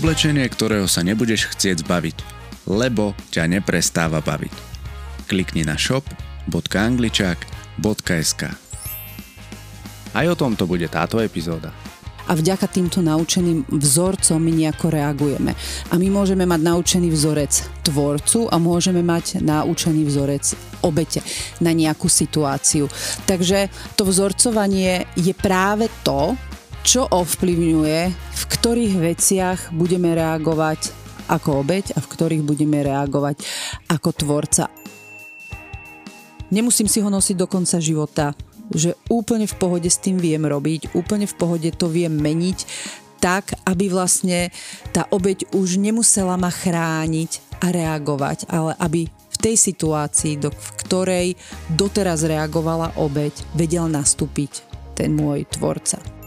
Oblečenie, ktorého sa nebudeš chcieť zbaviť, lebo ťa neprestáva baviť. Klikni na shop.angličák.sk Aj o tomto bude táto epizóda a vďaka týmto naučeným vzorcom my nejako reagujeme. A my môžeme mať naučený vzorec tvorcu a môžeme mať naučený vzorec obete na nejakú situáciu. Takže to vzorcovanie je práve to, čo ovplyvňuje, v ktorých veciach budeme reagovať ako obeď a v ktorých budeme reagovať ako tvorca. Nemusím si ho nosiť do konca života že úplne v pohode s tým viem robiť, úplne v pohode to viem meniť tak, aby vlastne tá obeď už nemusela ma chrániť a reagovať, ale aby v tej situácii, do, v ktorej doteraz reagovala obeď, vedel nastúpiť ten môj tvorca.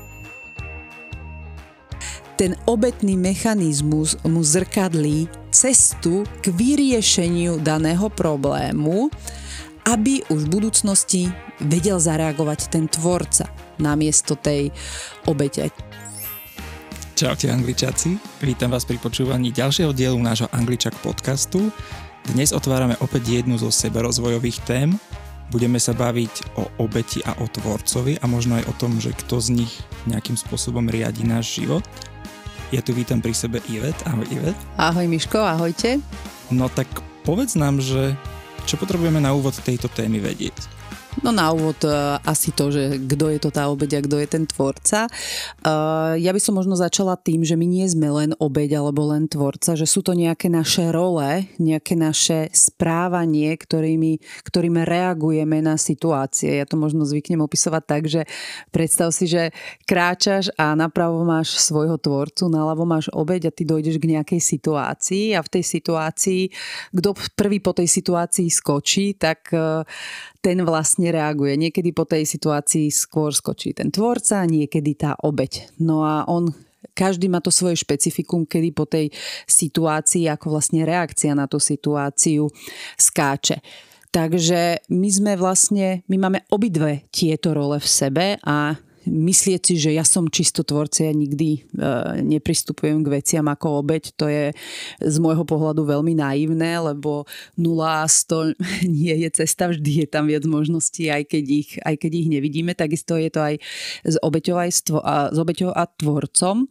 Ten obetný mechanizmus mu zrkadlí cestu k vyriešeniu daného problému, aby už v budúcnosti vedel zareagovať ten tvorca namiesto tej obete. Čaute angličáci, vítam vás pri počúvaní ďalšieho dielu nášho Angličak podcastu. Dnes otvárame opäť jednu zo seberozvojových tém. Budeme sa baviť o obeti a o tvorcovi a možno aj o tom, že kto z nich nejakým spôsobom riadi náš život. Ja tu vítam pri sebe Ivet. Ahoj Ivet. Ahoj Miško, ahojte. No tak povedz nám, že čo potrebujeme na úvod tejto témy vedieť? No na úvod uh, asi to, že kto je to tá obeď a kto je ten tvorca. Uh, ja by som možno začala tým, že my nie sme len obeď alebo len tvorca, že sú to nejaké naše role, nejaké naše správanie, ktorými, ktorým reagujeme na situácie. Ja to možno zvyknem opisovať tak, že predstav si, že kráčaš a napravo máš svojho tvorcu, naľavo máš obeď a ty dojdeš k nejakej situácii a v tej situácii, kto prvý po tej situácii skočí, tak uh, ten vlastne reaguje. Niekedy po tej situácii skôr skočí ten tvorca, niekedy tá obeď. No a on každý má to svoje špecifikum, kedy po tej situácii, ako vlastne reakcia na tú situáciu skáče. Takže my sme vlastne, my máme obidve tieto role v sebe a myslieť si, že ja som čisto tvorca, ja nikdy e, nepristupujem k veciam ako obeď, to je z môjho pohľadu veľmi naivné, lebo 0 a 100 nie je cesta, vždy je tam viac možností, aj keď ich, aj keď ich nevidíme, takisto je to aj s obeťou, a, s obeťou a tvorcom.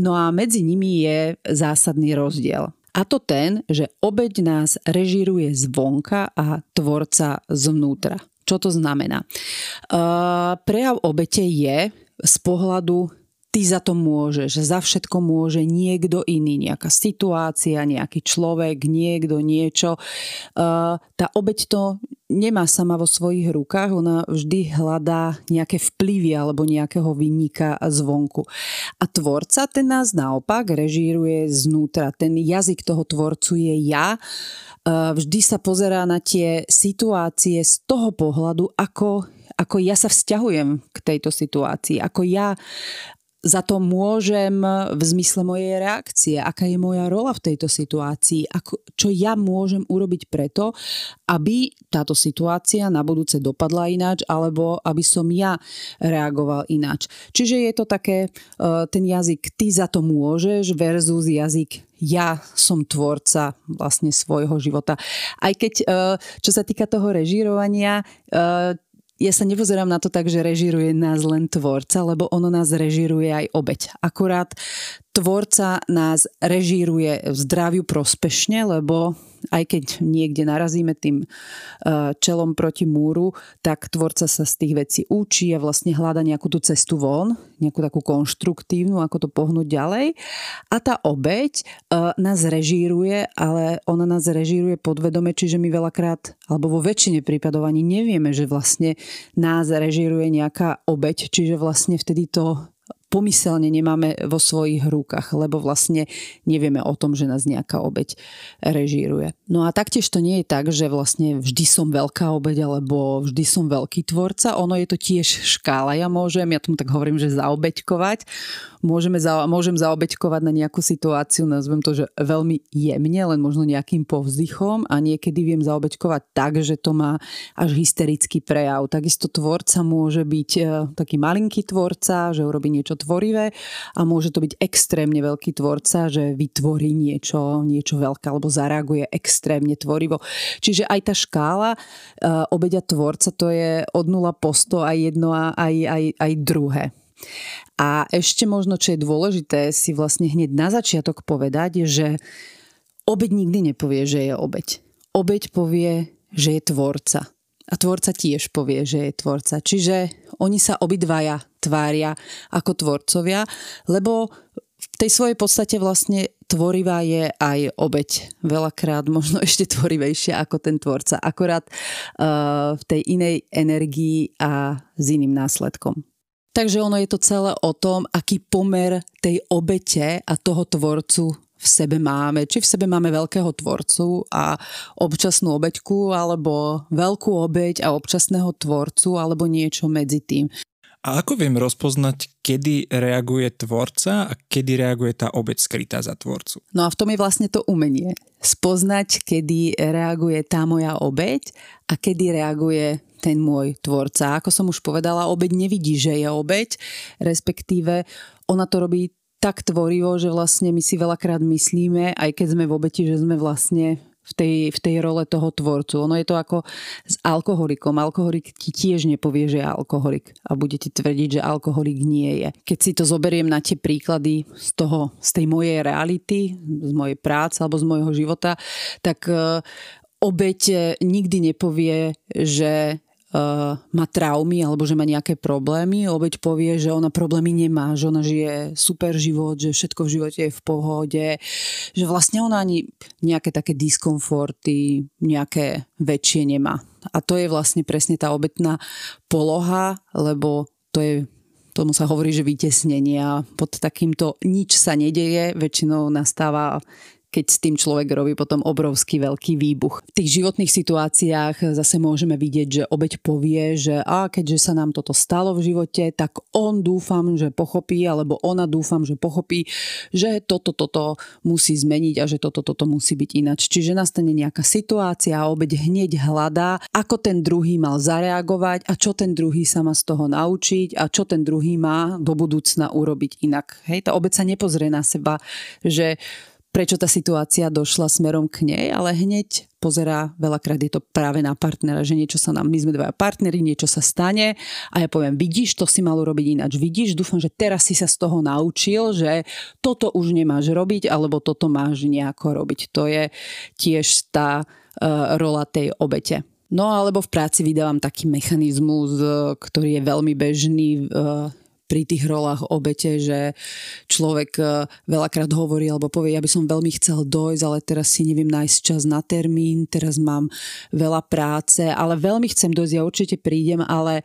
No a medzi nimi je zásadný rozdiel. A to ten, že obeď nás režíruje zvonka a tvorca zvnútra. Čo to znamená? Uh, prejav obete je z pohľadu ty za to môžeš, za všetko môže niekto iný, nejaká situácia, nejaký človek, niekto, niečo. Uh, tá obeď to nemá sama vo svojich rukách, ona vždy hľadá nejaké vplyvy alebo nejakého vynika zvonku. A tvorca ten nás naopak režíruje znútra. Ten jazyk toho tvorcu je ja. Vždy sa pozerá na tie situácie z toho pohľadu, ako ako ja sa vzťahujem k tejto situácii, ako ja za to môžem v zmysle mojej reakcie, aká je moja rola v tejto situácii, ako, čo ja môžem urobiť preto, aby táto situácia na budúce dopadla ináč, alebo aby som ja reagoval ináč. Čiže je to také, e, ten jazyk ty za to môžeš versus jazyk ja som tvorca vlastne svojho života. Aj keď, e, čo sa týka toho režírovania, e, ja sa nepozerám na to tak, že režiruje nás len tvorca, lebo ono nás režiruje aj obeď. Akurát tvorca nás režíruje v zdraviu prospešne, lebo aj keď niekde narazíme tým e, čelom proti múru, tak tvorca sa z tých vecí učí a vlastne hľada nejakú tú cestu von, nejakú takú konštruktívnu, ako to pohnúť ďalej. A tá obeď e, nás režíruje, ale ona nás režíruje podvedome, čiže my veľakrát, alebo vo väčšine prípadov ani nevieme, že vlastne nás režíruje nejaká obeď, čiže vlastne vtedy to pomyselne nemáme vo svojich rukách, lebo vlastne nevieme o tom, že nás nejaká obeď režíruje. No a taktiež to nie je tak, že vlastne vždy som veľká obeď alebo vždy som veľký tvorca. Ono je to tiež škála. Ja môžem, ja tomu tak hovorím, že zaobeďkovať. Môžeme za, môžem zaobeďkovať na nejakú situáciu, nazvem to, že veľmi jemne, len možno nejakým povzdychom a niekedy viem zaobeďkovať tak, že to má až hysterický prejav. Takisto tvorca môže byť e, taký malinký tvorca, že urobí niečo tvorivé a môže to byť extrémne veľký tvorca, že vytvorí niečo, niečo veľké alebo zareaguje extrémne tvorivo. Čiže aj tá škála uh, obeďa tvorca to je od 0 po 100 aj jedno a aj, aj, aj druhé. A ešte možno, čo je dôležité si vlastne hneď na začiatok povedať, že obeď nikdy nepovie, že je obeď. Obeď povie, že je tvorca a tvorca tiež povie, že je tvorca. Čiže oni sa obidvaja tvária ako tvorcovia, lebo v tej svojej podstate vlastne tvorivá je aj obeď. Veľakrát možno ešte tvorivejšia ako ten tvorca. Akorát uh, v tej inej energii a s iným následkom. Takže ono je to celé o tom, aký pomer tej obete a toho tvorcu v sebe máme. Či v sebe máme veľkého tvorcu a občasnú obeťku, alebo veľkú obeť a občasného tvorcu, alebo niečo medzi tým. A ako viem rozpoznať, kedy reaguje tvorca a kedy reaguje tá obeď skrytá za tvorcu? No a v tom je vlastne to umenie. Spoznať, kedy reaguje tá moja obeď a kedy reaguje ten môj tvorca. Ako som už povedala, obeď nevidí, že je obeď, respektíve ona to robí tak tvorivo, že vlastne my si veľakrát myslíme, aj keď sme v obeti, že sme vlastne v tej, v tej role toho tvorcu. Ono je to ako s alkoholikom. Alkoholik ti tiež nepovie, že je alkoholik a bude ti tvrdiť, že alkoholik nie je. Keď si to zoberiem na tie príklady z toho, z tej mojej reality, z mojej práce alebo z môjho života, tak uh, obeť nikdy nepovie, že má traumy alebo že má nejaké problémy. Obeď povie, že ona problémy nemá, že ona žije super život, že všetko v živote je v pohode, že vlastne ona ani nejaké také diskomforty, nejaké väčšie nemá. A to je vlastne presne tá obetná poloha, lebo to je tomu sa hovorí, že vytesnenie a pod takýmto nič sa nedeje, väčšinou nastáva keď s tým človek robí potom obrovský veľký výbuch. V tých životných situáciách zase môžeme vidieť, že obeď povie, že a keďže sa nám toto stalo v živote, tak on dúfam, že pochopí, alebo ona dúfam, že pochopí, že toto, toto musí zmeniť a že toto, toto musí byť inač. Čiže nastane nejaká situácia a obeď hneď hľadá, ako ten druhý mal zareagovať a čo ten druhý sa má z toho naučiť a čo ten druhý má do budúcna urobiť inak. Hej, tá obeď sa nepozrie na seba, že prečo tá situácia došla smerom k nej, ale hneď pozerá, veľakrát je to práve na partnera, že niečo sa nám, my sme dvaja partneri, niečo sa stane a ja poviem, vidíš, to si mal urobiť ináč, vidíš, dúfam, že teraz si sa z toho naučil, že toto už nemáš robiť, alebo toto máš nejako robiť. To je tiež tá uh, rola tej obete. No alebo v práci vydávam taký mechanizmus, e, ktorý je veľmi bežný uh, pri tých rolách obete, že človek e, veľakrát hovorí alebo povie, ja by som veľmi chcel dojsť, ale teraz si neviem nájsť čas na termín, teraz mám veľa práce, ale veľmi chcem dojsť, ja určite prídem, ale e,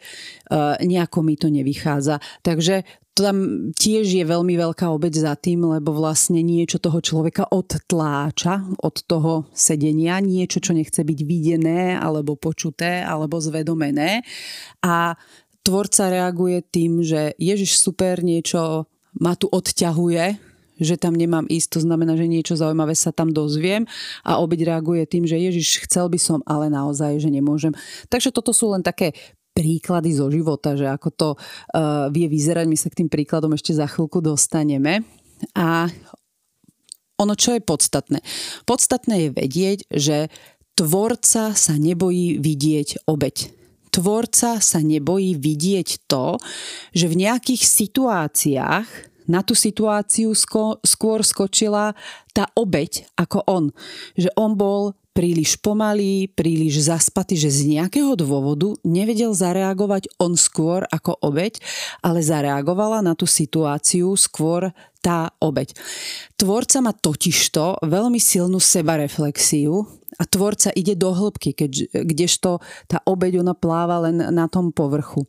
nejako mi to nevychádza. Takže tam tiež je veľmi veľká obec za tým, lebo vlastne niečo toho človeka odtláča od toho sedenia, niečo, čo nechce byť videné, alebo počuté, alebo zvedomené. A tvorca reaguje tým, že Ježiš super niečo ma tu odťahuje, že tam nemám ísť, to znamená, že niečo zaujímavé sa tam dozviem a obeď reaguje tým, že Ježiš chcel by som, ale naozaj, že nemôžem. Takže toto sú len také príklady zo života, že ako to uh, vie vyzerať, my sa k tým príkladom ešte za chvíľku dostaneme. A ono, čo je podstatné? Podstatné je vedieť, že tvorca sa nebojí vidieť obeď tvorca sa nebojí vidieť to, že v nejakých situáciách na tú situáciu skôr skočila tá obeď ako on. Že on bol príliš pomalý, príliš zaspatý, že z nejakého dôvodu nevedel zareagovať on skôr ako obeď, ale zareagovala na tú situáciu skôr tá obeď. Tvorca má totižto veľmi silnú sebareflexiu a tvorca ide do hĺbky, keď, kdežto tá obeď ona pláva len na tom povrchu.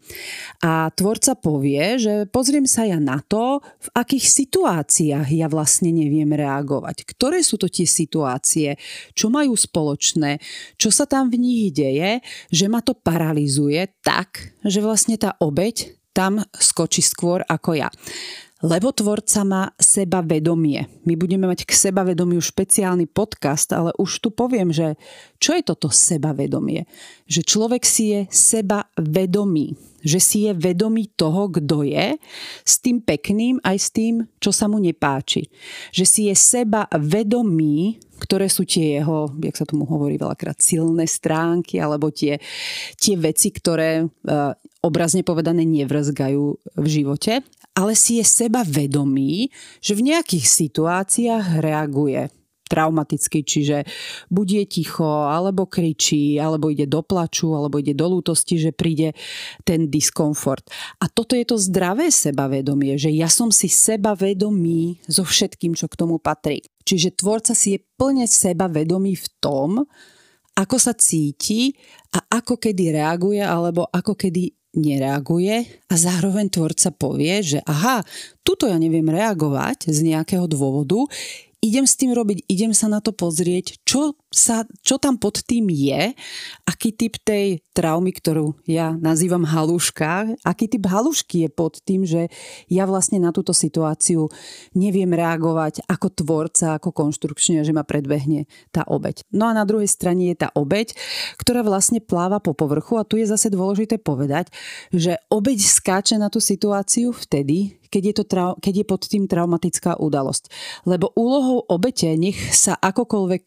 A tvorca povie, že pozriem sa ja na to, v akých situáciách ja vlastne neviem reagovať. Ktoré sú to tie situácie, čo majú spoločné, čo sa tam v nich deje, že ma to paralizuje tak, že vlastne tá obeď tam skočí skôr ako ja. Lebo tvorca má sebavedomie. My budeme mať k sebavedomiu špeciálny podcast, ale už tu poviem, že čo je toto sebavedomie? Že človek si je sebavedomý. Že si je vedomý toho, kto je, s tým pekným aj s tým, čo sa mu nepáči. Že si je sebavedomý, ktoré sú tie jeho, jak sa tomu hovorí veľakrát, silné stránky, alebo tie, tie veci, ktoré uh, obrazne povedané nevrzgajú v živote ale si je seba vedomý, že v nejakých situáciách reaguje traumaticky, čiže buď je ticho, alebo kričí, alebo ide do plaču, alebo ide do lútosti, že príde ten diskomfort. A toto je to zdravé sebavedomie, že ja som si sebavedomý so všetkým, čo k tomu patrí. Čiže tvorca si je plne sebavedomý v tom, ako sa cíti a ako kedy reaguje, alebo ako kedy nereaguje a zároveň tvorca povie, že aha, tuto ja neviem reagovať z nejakého dôvodu, idem s tým robiť, idem sa na to pozrieť, čo, sa, čo tam pod tým je, aký typ tej traumy, ktorú ja nazývam haluška, aký typ halušky je pod tým, že ja vlastne na túto situáciu neviem reagovať ako tvorca, ako konštrukčne, že ma predbehne tá obeď. No a na druhej strane je tá obeď, ktorá vlastne pláva po povrchu a tu je zase dôležité povedať, že obeď skáče na tú situáciu vtedy, keď je, to trau- keď je pod tým traumatická udalosť. Lebo úlohou obete, nech sa akokoľvek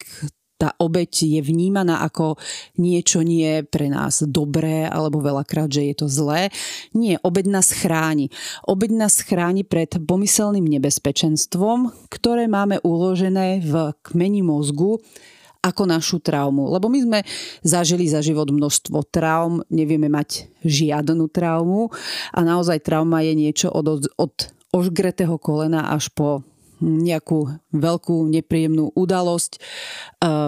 tá obeť je vnímaná ako niečo nie pre nás dobré alebo veľakrát, že je to zlé. Nie, obeď nás chráni. Obeď nás chráni pred pomyselným nebezpečenstvom, ktoré máme uložené v kmeni mozgu, ako našu traumu. Lebo my sme zažili za život množstvo traum, nevieme mať žiadnu traumu a naozaj trauma je niečo od, od ožgretého kolena až po nejakú veľkú nepríjemnú udalosť, e,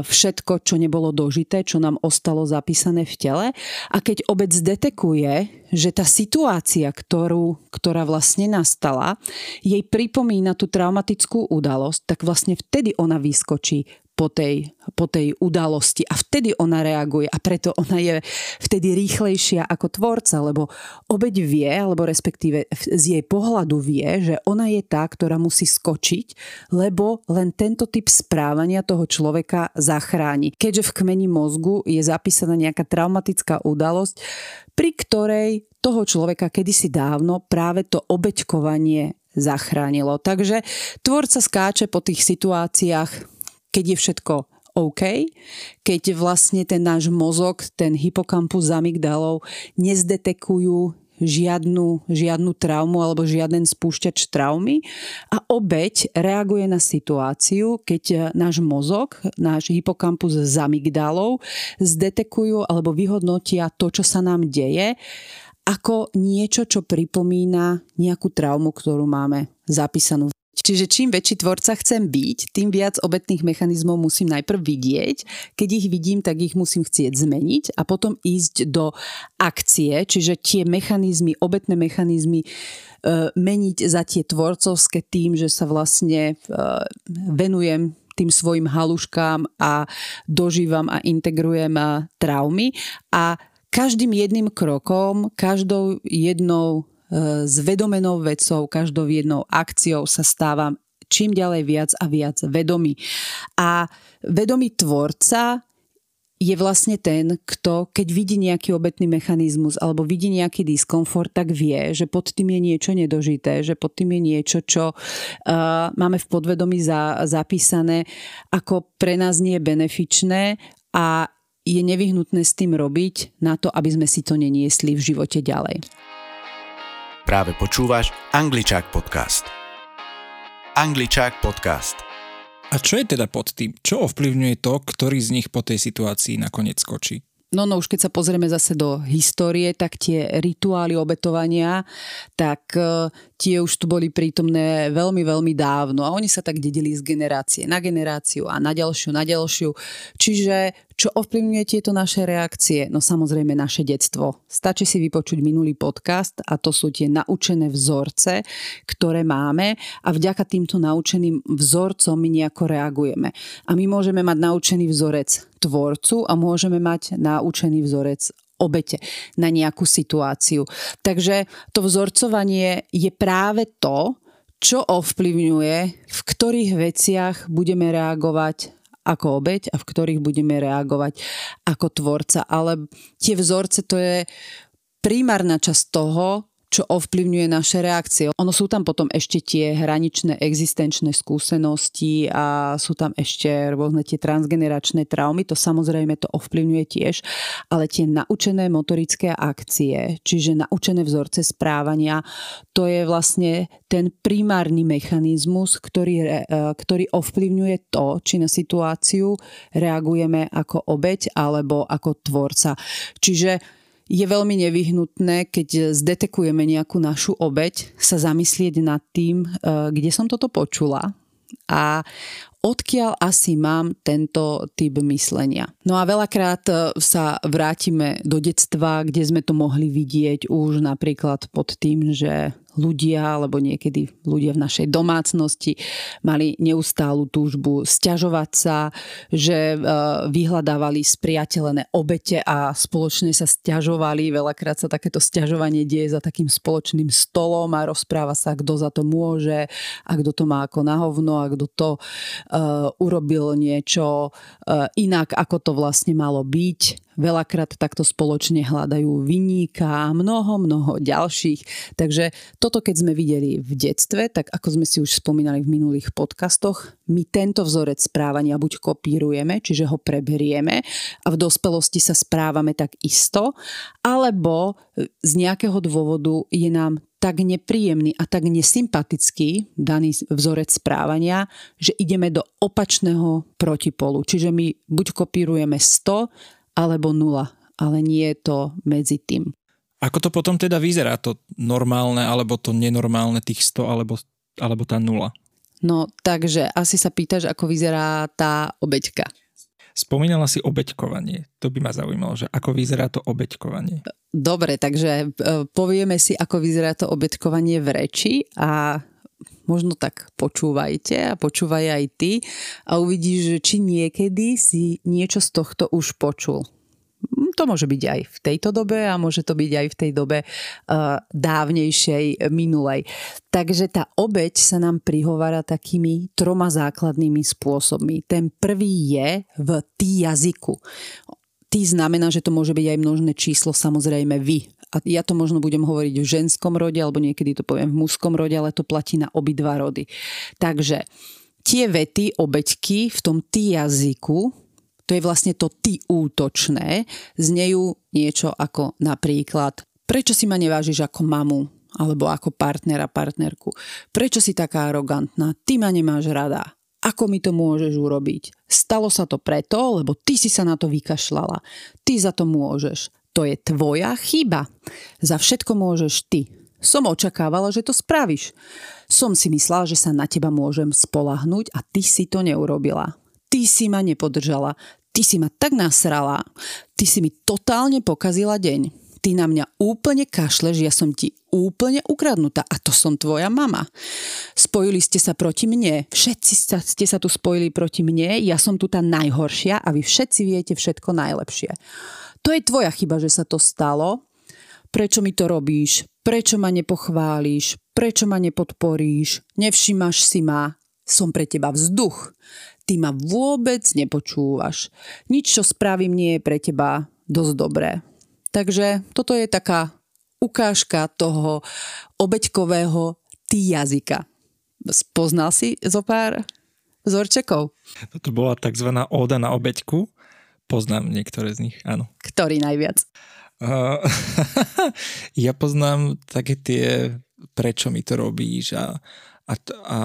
všetko, čo nebolo dožité, čo nám ostalo zapísané v tele. A keď obec detekuje, že tá situácia, ktorú, ktorá vlastne nastala, jej pripomína tú traumatickú udalosť, tak vlastne vtedy ona vyskočí po tej, po tej udalosti a vtedy ona reaguje a preto ona je vtedy rýchlejšia ako tvorca, lebo obeď vie, alebo respektíve z jej pohľadu vie, že ona je tá, ktorá musí skočiť, lebo len tento typ správania toho človeka zachráni. Keďže v kmeni mozgu je zapísaná nejaká traumatická udalosť, pri ktorej toho človeka kedysi dávno práve to obeťkovanie zachránilo. Takže tvorca skáče po tých situáciách keď je všetko OK, keď vlastne ten náš mozog, ten hypokampus amygdalov nezdetekujú žiadnu, žiadnu traumu alebo žiaden spúšťač traumy a obeď reaguje na situáciu, keď náš mozog, náš hypokampus z amygdalov zdetekujú alebo vyhodnotia to, čo sa nám deje ako niečo, čo pripomína nejakú traumu, ktorú máme zapísanú Čiže čím väčší tvorca chcem byť, tým viac obetných mechanizmov musím najprv vidieť. Keď ich vidím, tak ich musím chcieť zmeniť a potom ísť do akcie, čiže tie mechanizmy, obetné mechanizmy e, meniť za tie tvorcovské tým, že sa vlastne e, venujem tým svojim haluškám a dožívam a integrujem e, traumy a každým jedným krokom, každou jednou zvedomenou vecou, každou jednou akciou sa stávam čím ďalej viac a viac vedomý. A vedomý tvorca je vlastne ten, kto keď vidí nejaký obetný mechanizmus alebo vidí nejaký diskomfort, tak vie, že pod tým je niečo nedožité, že pod tým je niečo, čo uh, máme v podvedomí za, zapísané ako pre nás nie je benefičné a je nevyhnutné s tým robiť na to, aby sme si to neniesli v živote ďalej. Práve počúvaš Angličák podcast. Angličák podcast. A čo je teda pod tým? Čo ovplyvňuje to, ktorý z nich po tej situácii nakoniec skočí? No, no už keď sa pozrieme zase do histórie, tak tie rituály obetovania, tak uh, tie už tu boli prítomné veľmi, veľmi dávno a oni sa tak dedili z generácie na generáciu a na ďalšiu, na ďalšiu. Čiže čo ovplyvňuje tieto naše reakcie? No samozrejme naše detstvo. Stačí si vypočuť minulý podcast a to sú tie naučené vzorce, ktoré máme a vďaka týmto naučeným vzorcom my nejako reagujeme. A my môžeme mať naučený vzorec tvorcu a môžeme mať naučený vzorec obete na nejakú situáciu. Takže to vzorcovanie je práve to, čo ovplyvňuje, v ktorých veciach budeme reagovať ako obeď a v ktorých budeme reagovať ako tvorca. Ale tie vzorce to je primárna časť toho, čo ovplyvňuje naše reakcie. Ono sú tam potom ešte tie hraničné existenčné skúsenosti a sú tam ešte rôzne tie transgeneračné traumy, to samozrejme to ovplyvňuje tiež, ale tie naučené motorické akcie, čiže naučené vzorce správania, to je vlastne ten primárny mechanizmus, ktorý, e, ktorý ovplyvňuje to, či na situáciu reagujeme ako obeď alebo ako tvorca. Čiže je veľmi nevyhnutné, keď zdetekujeme nejakú našu obeď, sa zamyslieť nad tým, e, kde som toto počula a odkiaľ asi mám tento typ myslenia. No a veľakrát e, sa vrátime do detstva, kde sme to mohli vidieť už napríklad pod tým, že ľudia, alebo niekedy ľudia v našej domácnosti mali neustálu túžbu stiažovať sa, že e, vyhľadávali spriateľené obete a spoločne sa stiažovali. Veľakrát sa takéto stiažovanie deje za takým spoločným stolom a rozpráva sa, kto za to môže a kto to má ako nahovno a kto to uh, urobil niečo uh, inak, ako to vlastne malo byť veľakrát takto spoločne hľadajú vyníka a mnoho, mnoho ďalších. Takže toto, keď sme videli v detstve, tak ako sme si už spomínali v minulých podcastoch, my tento vzorec správania buď kopírujeme, čiže ho preberieme a v dospelosti sa správame tak isto, alebo z nejakého dôvodu je nám tak nepríjemný a tak nesympatický daný vzorec správania, že ideme do opačného protipolu. Čiže my buď kopírujeme 100 alebo nula, ale nie je to medzi tým. Ako to potom teda vyzerá, to normálne alebo to nenormálne, tých 100 alebo, alebo tá nula? No, takže asi sa pýtaš, ako vyzerá tá obeďka. Spomínala si obeďkovanie. To by ma zaujímalo, že ako vyzerá to obeďkovanie. Dobre, takže e, povieme si, ako vyzerá to obeďkovanie v reči a možno tak počúvajte a počúvaj aj ty a uvidíš, či niekedy si niečo z tohto už počul. Hm, to môže byť aj v tejto dobe a môže to byť aj v tej dobe uh, dávnejšej, minulej. Takže tá obeď sa nám prihovára takými troma základnými spôsobmi. Ten prvý je v tý jazyku. Tý znamená, že to môže byť aj množné číslo, samozrejme vy a ja to možno budem hovoriť v ženskom rode, alebo niekedy to poviem v mužskom rode, ale to platí na obidva rody. Takže tie vety, obeťky v tom ty jazyku, to je vlastne to ty útočné, znejú niečo ako napríklad prečo si ma nevážiš ako mamu, alebo ako partnera, partnerku. Prečo si taká arogantná? Ty ma nemáš rada. Ako mi to môžeš urobiť? Stalo sa to preto, lebo ty si sa na to vykašľala. Ty za to môžeš. To je tvoja chyba. Za všetko môžeš ty. Som očakávala, že to spravíš. Som si myslela, že sa na teba môžem spolahnúť a ty si to neurobila. Ty si ma nepodržala. Ty si ma tak nasrala. Ty si mi totálne pokazila deň. Ty na mňa úplne kašleš, ja som ti úplne ukradnutá a to som tvoja mama. Spojili ste sa proti mne, všetci ste sa tu spojili proti mne, ja som tu tá najhoršia a vy všetci viete všetko najlepšie. To je tvoja chyba, že sa to stalo. Prečo mi to robíš? Prečo ma nepochváliš? Prečo ma nepodporíš? Nevšimáš si ma? Som pre teba vzduch. Ty ma vôbec nepočúvaš. Nič, čo spravím, nie je pre teba dosť dobré. Takže toto je taká ukážka toho obeďkového ty jazyka. Poznal si zo pár vzorčekov? Toto bola tzv. óda na obeďku. Poznám niektoré z nich, áno. Ktorý najviac? Uh, ja poznám také tie, prečo mi to robíš a, a, a,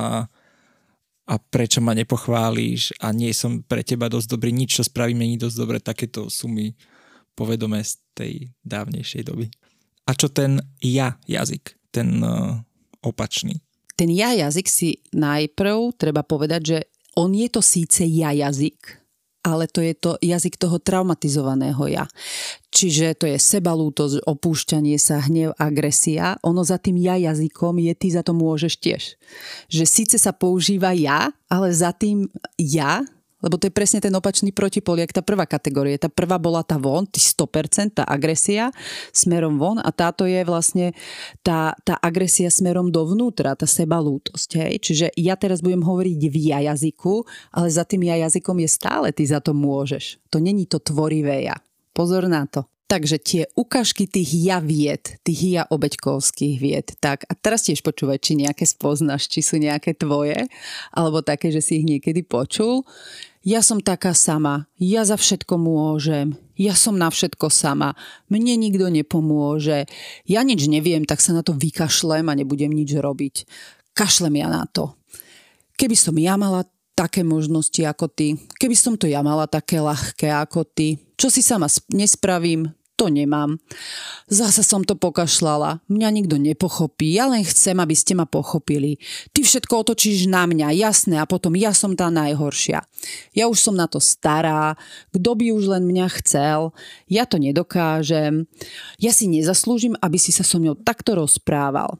a prečo ma nepochválíš a nie som pre teba dosť dobrý, nič, čo spravím, není dosť dobre. Takéto sú mi povedomé z tej dávnejšej doby. A čo ten ja jazyk, ten uh, opačný? Ten ja jazyk si najprv treba povedať, že on je to síce ja jazyk, ale to je to jazyk toho traumatizovaného ja. Čiže to je sebalútosť, opúšťanie sa, hnev, agresia. Ono za tým ja jazykom je, ty za to môžeš tiež. Že síce sa používa ja, ale za tým ja lebo to je presne ten opačný protipol, jak tá prvá kategória. Tá prvá bola tá von, ty 100%, tá agresia smerom von a táto je vlastne tá, tá agresia smerom dovnútra, tá sebalútosť. Hej? Čiže ja teraz budem hovoriť v ja jazyku, ale za tým ja jazykom je stále ty za to môžeš. To není to tvorivé ja. Pozor na to. Takže tie ukážky tých ja vied, tých ja obeďkovských vied, tak a teraz tiež počúvaj, či nejaké spoznáš, či sú nejaké tvoje, alebo také, že si ich niekedy počul. Ja som taká sama, ja za všetko môžem, ja som na všetko sama, mne nikto nepomôže, ja nič neviem, tak sa na to vykašlem a nebudem nič robiť. Kašlem ja na to. Keby som ja mala také možnosti ako ty, keby som to ja mala také ľahké ako ty, čo si sama nespravím, to nemám. Zasa som to pokašľala. Mňa nikto nepochopí. Ja len chcem, aby ste ma pochopili. Ty všetko otočíš na mňa, jasné, a potom ja som tá najhoršia. Ja už som na to stará. Kto by už len mňa chcel? Ja to nedokážem. Ja si nezaslúžim, aby si sa so mnou takto rozprával.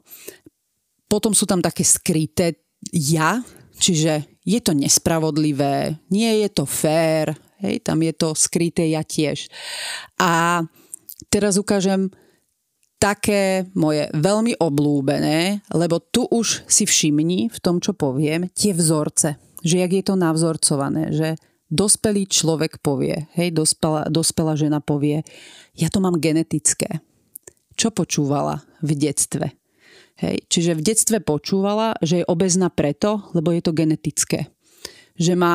Potom sú tam také skryté ja, čiže je to nespravodlivé, nie je to fér, hej, tam je to skryté ja tiež. A teraz ukážem také moje veľmi oblúbené, lebo tu už si všimni v tom, čo poviem, tie vzorce. Že jak je to navzorcované, že dospelý človek povie, hej, dospelá, dospelá žena povie, ja to mám genetické. Čo počúvala v detstve? Hej, čiže v detstve počúvala, že je obezná preto, lebo je to genetické. Že má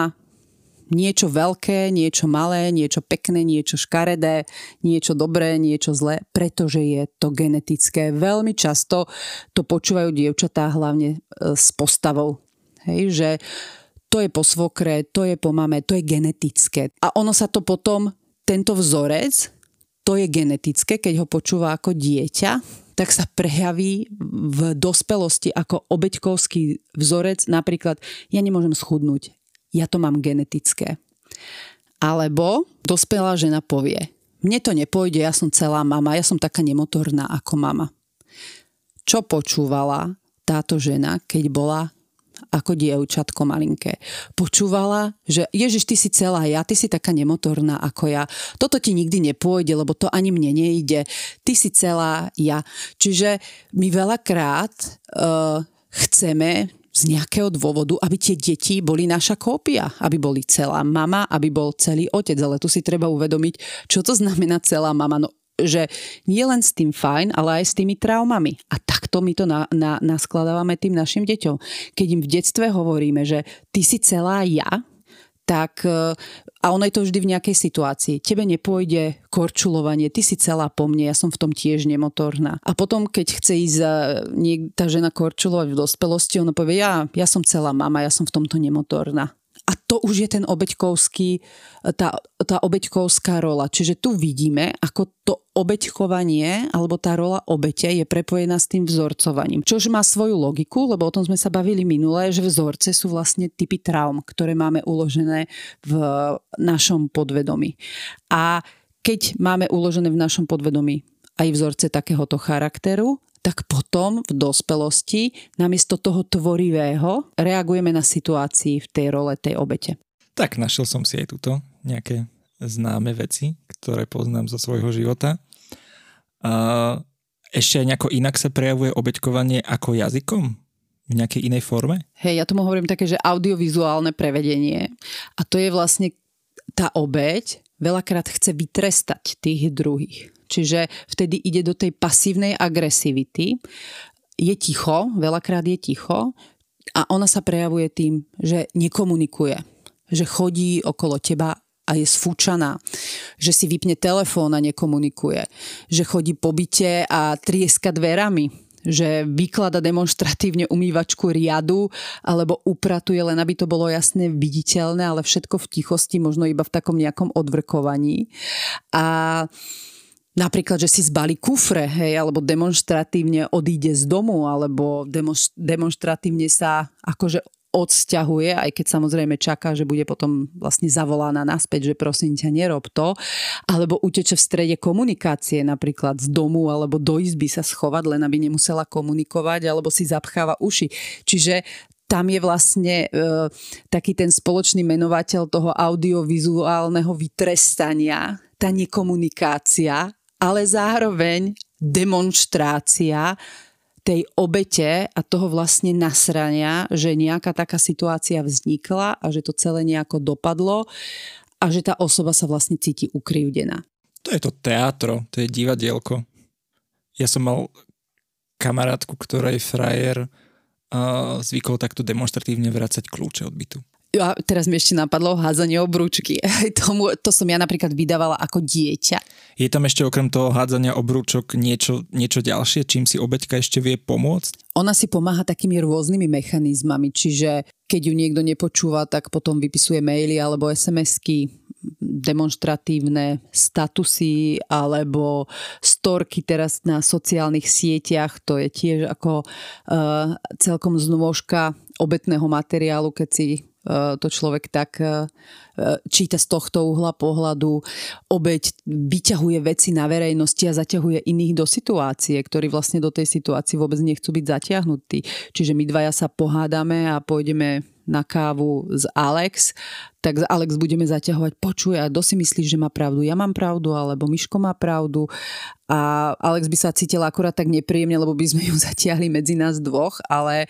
niečo veľké, niečo malé, niečo pekné, niečo škaredé, niečo dobré, niečo zlé, pretože je to genetické. Veľmi často to počúvajú dievčatá hlavne e, s postavou. Hej, že to je po svokre, to je po mame, to je genetické. A ono sa to potom, tento vzorec, to je genetické, keď ho počúva ako dieťa, tak sa prejaví v dospelosti ako obeťkovský vzorec. Napríklad, ja nemôžem schudnúť, ja to mám genetické. Alebo dospelá žena povie, mne to nepôjde, ja som celá mama, ja som taká nemotorná ako mama. Čo počúvala táto žena, keď bola ako dievčatko malinké. Počúvala, že Ježiš, ty si celá ja, ty si taká nemotorná ako ja. Toto ti nikdy nepôjde, lebo to ani mne nejde. Ty si celá ja. Čiže my veľakrát uh, chceme z nejakého dôvodu, aby tie deti boli naša kópia, aby boli celá mama, aby bol celý otec. Ale tu si treba uvedomiť, čo to znamená celá mama. No, že nie len s tým fajn, ale aj s tými traumami. A takto my to na, na, naskladávame tým našim deťom. Keď im v detstve hovoríme, že ty si celá ja, tak e, a ono je to vždy v nejakej situácii. Tebe nepôjde korčulovanie, ty si celá po mne, ja som v tom tiež nemotorná. A potom, keď chce ísť e, tá žena korčulovať v dospelosti, ona povie, ja, ja som celá mama, ja som v tomto nemotorná. A to už je ten obeťkovský, tá, tá obeťkovská rola. Čiže tu vidíme, ako to obeťkovanie alebo tá rola obete je prepojená s tým vzorcovaním. Čož má svoju logiku, lebo o tom sme sa bavili minulé, že vzorce sú vlastne typy traum, ktoré máme uložené v našom podvedomí. A keď máme uložené v našom podvedomí aj vzorce takéhoto charakteru, tak potom v dospelosti namiesto toho tvorivého reagujeme na situácii v tej role tej obete. Tak našiel som si aj túto nejaké známe veci, ktoré poznám zo svojho života. A ešte aj nejako inak sa prejavuje obeťkovanie ako jazykom? V nejakej inej forme? Hej, ja tomu hovorím také, že audiovizuálne prevedenie. A to je vlastne tá obeť veľakrát chce vytrestať tých druhých. Čiže vtedy ide do tej pasívnej agresivity. Je ticho, veľakrát je ticho a ona sa prejavuje tým, že nekomunikuje. Že chodí okolo teba a je sfúčaná, že si vypne telefón a nekomunikuje, že chodí po byte a trieska dverami, že vyklada demonstratívne umývačku riadu alebo upratuje, len aby to bolo jasne viditeľné, ale všetko v tichosti, možno iba v takom nejakom odvrkovaní. A Napríklad, že si zbali kufre, hej, alebo demonstratívne odíde z domu, alebo demonstratívne sa akože odsťahuje, aj keď samozrejme čaká, že bude potom vlastne zavolaná naspäť, že prosím ťa, nerob to, alebo uteče v strede komunikácie, napríklad z domu alebo do izby sa schovať, len aby nemusela komunikovať, alebo si zapcháva uši. Čiže tam je vlastne e, taký ten spoločný menovateľ toho audiovizuálneho vytrestania, tá nekomunikácia, ale zároveň demonstrácia tej obete a toho vlastne nasrania, že nejaká taká situácia vznikla a že to celé nejako dopadlo a že tá osoba sa vlastne cíti ukrivdená. To je to teatro, to je divadielko. Ja som mal kamarátku, ktorej frajer uh, zvykol takto demonstratívne vrácať kľúče od bytu. A teraz mi ešte napadlo hádzanie obrúčky. Tomu, to som ja napríklad vydávala ako dieťa. Je tam ešte okrem toho hádzania obrúčok niečo, niečo ďalšie, čím si obeťka ešte vie pomôcť? Ona si pomáha takými rôznymi mechanizmami, čiže keď ju niekto nepočúva, tak potom vypisuje maily alebo SMS-ky, demonstratívne statusy alebo storky teraz na sociálnych sieťach. To je tiež ako uh, celkom znôžka obetného materiálu, keď si to človek tak e, číta z tohto uhla pohľadu. Obeď vyťahuje veci na verejnosti a zaťahuje iných do situácie, ktorí vlastne do tej situácie vôbec nechcú byť zatiahnutí. Čiže my dvaja sa pohádame a pôjdeme na kávu z Alex, tak Alex budeme zaťahovať, počuj, a kto si myslíš, že má pravdu? Ja mám pravdu, alebo Miško má pravdu. A Alex by sa cítila akurát tak nepríjemne, lebo by sme ju zatiahli medzi nás dvoch, ale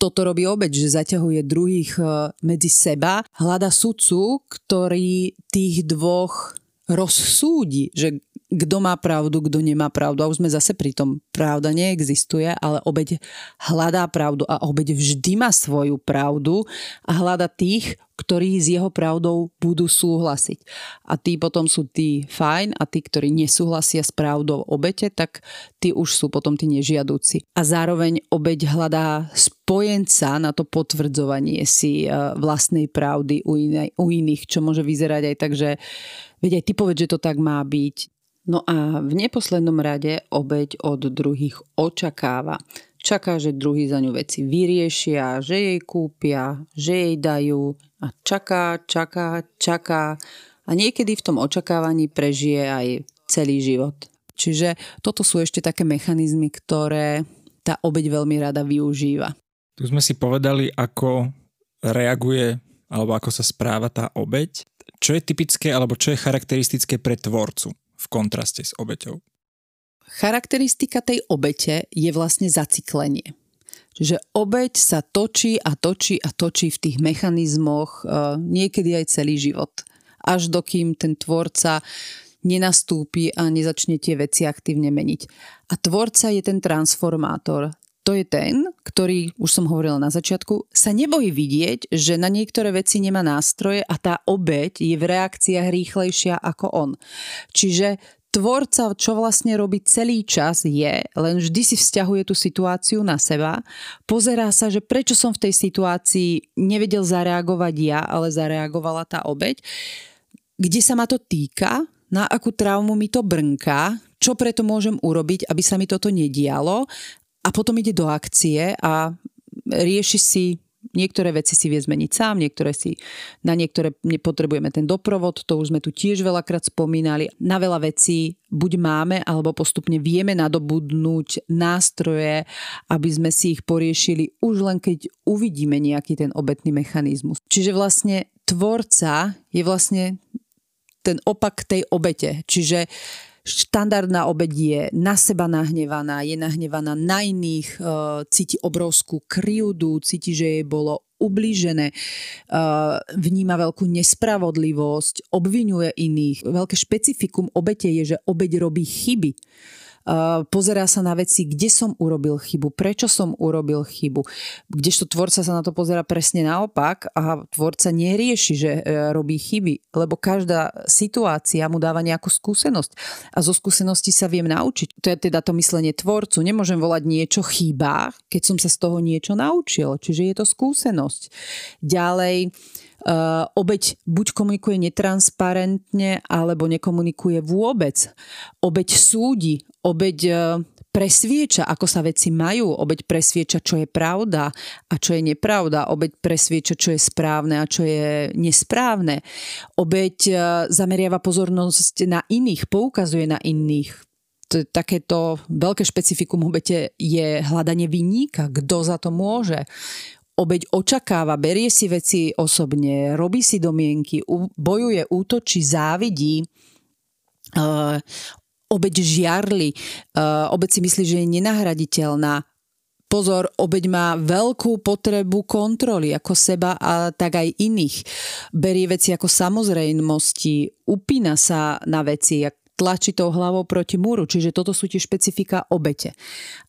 toto robí obeď, že zaťahuje druhých e, medzi seba, hľada sudcu, ktorý tých dvoch rozsúdi, že kto má pravdu, kto nemá pravdu. A už sme zase pri tom, pravda neexistuje, ale obeď hľadá pravdu a obeď vždy má svoju pravdu a hľada tých, ktorí s jeho pravdou budú súhlasiť. A tí potom sú tí fajn a tí, ktorí nesúhlasia s pravdou obete, tak tí už sú potom tí nežiadúci. A zároveň obeď hľadá spojenca na to potvrdzovanie si e, vlastnej pravdy u, inej, u iných, čo môže vyzerať aj tak, že veď aj ty povedz, že to tak má byť No a v neposlednom rade obeď od druhých očakáva. Čaká, že druhý za ňu veci vyriešia, že jej kúpia, že jej dajú a čaká, čaká, čaká a niekedy v tom očakávaní prežije aj celý život. Čiže toto sú ešte také mechanizmy, ktoré tá obeď veľmi rada využíva. Tu sme si povedali, ako reaguje alebo ako sa správa tá obeď. Čo je typické alebo čo je charakteristické pre tvorcu? V kontraste s obeťou? Charakteristika tej obete je vlastne zaciklenie. Čiže obeť sa točí a točí a točí v tých mechanizmoch e, niekedy aj celý život. Až dokým ten tvorca nenastúpi a nezačne tie veci aktívne meniť. A tvorca je ten transformátor to je ten, ktorý, už som hovorila na začiatku, sa nebojí vidieť, že na niektoré veci nemá nástroje a tá obeď je v reakciách rýchlejšia ako on. Čiže tvorca, čo vlastne robí celý čas, je, len vždy si vzťahuje tú situáciu na seba, pozerá sa, že prečo som v tej situácii nevedel zareagovať ja, ale zareagovala tá obeď, kde sa ma to týka, na akú traumu mi to brnká, čo preto môžem urobiť, aby sa mi toto nedialo a potom ide do akcie a rieši si Niektoré veci si vie zmeniť sám, niektoré si, na niektoré potrebujeme ten doprovod, to už sme tu tiež veľakrát spomínali. Na veľa vecí buď máme, alebo postupne vieme nadobudnúť nástroje, aby sme si ich poriešili už len keď uvidíme nejaký ten obetný mechanizmus. Čiže vlastne tvorca je vlastne ten opak tej obete. Čiže štandardná obeď je na seba nahnevaná, je nahnevaná na iných, e, cíti obrovskú kryúdu, cíti, že jej bolo ublížené, e, vníma veľkú nespravodlivosť, obvinuje iných. Veľké špecifikum obete je, že obeď robí chyby pozerá sa na veci, kde som urobil chybu, prečo som urobil chybu. Kdežto tvorca sa na to pozera presne naopak a tvorca nerieši, že e, robí chyby, lebo každá situácia mu dáva nejakú skúsenosť a zo skúsenosti sa viem naučiť. To je teda to myslenie tvorcu. Nemôžem volať niečo chýba, keď som sa z toho niečo naučil. Čiže je to skúsenosť. Ďalej, obeď buď komunikuje netransparentne, alebo nekomunikuje vôbec. Obeď súdi, obeď uh, presvieča, ako sa veci majú, obeď presvieča, čo je pravda a čo je nepravda, obeď presvieča, čo je správne a čo je nesprávne. Obeď uh, zameriava pozornosť na iných, poukazuje na iných. Takéto veľké špecifikum obete je hľadanie vinníka, kto za to môže obeď očakáva, berie si veci osobne, robí si domienky, bojuje, útočí, závidí, uh, obeď žiarli, uh, obeď si myslí, že je nenahraditeľná, Pozor, obeď má veľkú potrebu kontroly, ako seba a tak aj iných. Berie veci ako samozrejmosti, upína sa na veci, tlačí tou hlavou proti múru, čiže toto sú tie špecifika obete.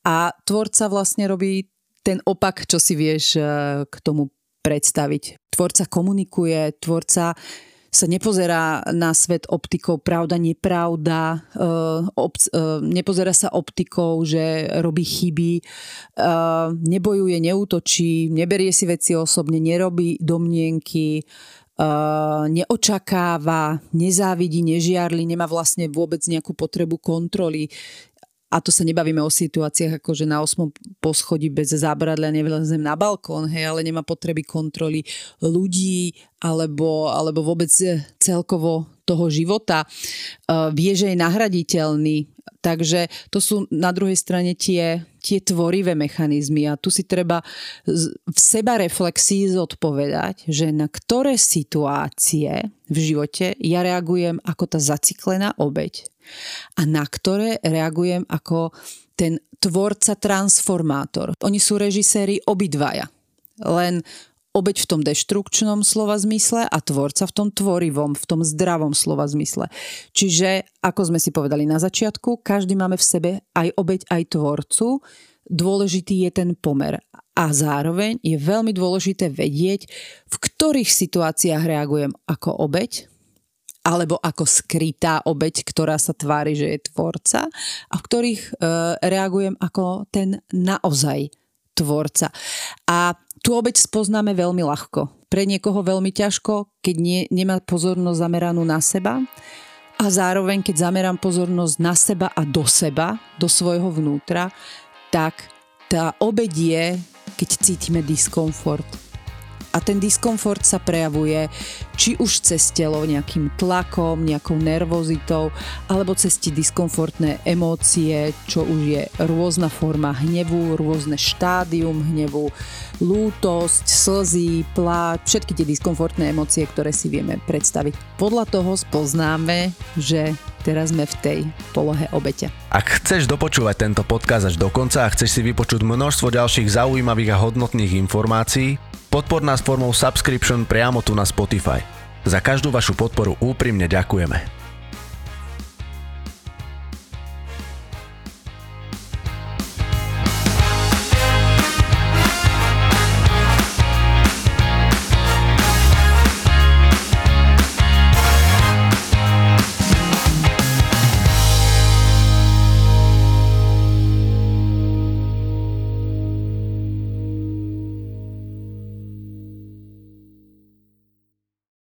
A tvorca vlastne robí ten opak, čo si vieš eh, k tomu predstaviť. Tvorca komunikuje, tvorca sa nepozerá na svet optikou pravda, nepravda, uh, ob, uh, nepozerá sa optikou, že robí chyby, nebojuje, neútočí, neberie si veci osobne, nerobí domnienky, neočakáva, nezávidí, nežiarli, nemá vlastne vôbec nejakú potrebu kontroly. A to sa nebavíme o situáciách, ako že na 8. poschodí bez zábradlia nevylezem na balkón, hej, ale nemá potreby kontroly ľudí alebo, alebo vôbec celkovo toho života. Uh, vie, že je nahraditeľný. Takže to sú na druhej strane tie, tie tvorivé mechanizmy a tu si treba v seba reflexii zodpovedať, že na ktoré situácie v živote ja reagujem ako tá zaciklená obeď a na ktoré reagujem ako ten tvorca transformátor. Oni sú režiséri obidvaja. Len obeď v tom deštrukčnom slova zmysle a tvorca v tom tvorivom, v tom zdravom slova zmysle. Čiže, ako sme si povedali na začiatku, každý máme v sebe aj obeď, aj tvorcu. Dôležitý je ten pomer. A zároveň je veľmi dôležité vedieť, v ktorých situáciách reagujem ako obeď alebo ako skrytá obeď, ktorá sa tvári, že je tvorca a v ktorých e, reagujem ako ten naozaj tvorca. A tú obeď spoznáme veľmi ľahko. Pre niekoho veľmi ťažko, keď nie, nemá pozornosť zameranú na seba a zároveň, keď zamerám pozornosť na seba a do seba, do svojho vnútra, tak tá obeď je, keď cítime diskomfort a ten diskomfort sa prejavuje či už cez telo nejakým tlakom, nejakou nervozitou, alebo cez tie diskomfortné emócie, čo už je rôzna forma hnevu, rôzne štádium hnevu, lútosť, slzy, pláč, všetky tie diskomfortné emócie, ktoré si vieme predstaviť. Podľa toho spoznáme, že teraz sme v tej polohe obete. Ak chceš dopočúvať tento podcast až do konca a chceš si vypočuť množstvo ďalších zaujímavých a hodnotných informácií, Podpor nás formou subscription priamo tu na Spotify. Za každú vašu podporu úprimne ďakujeme.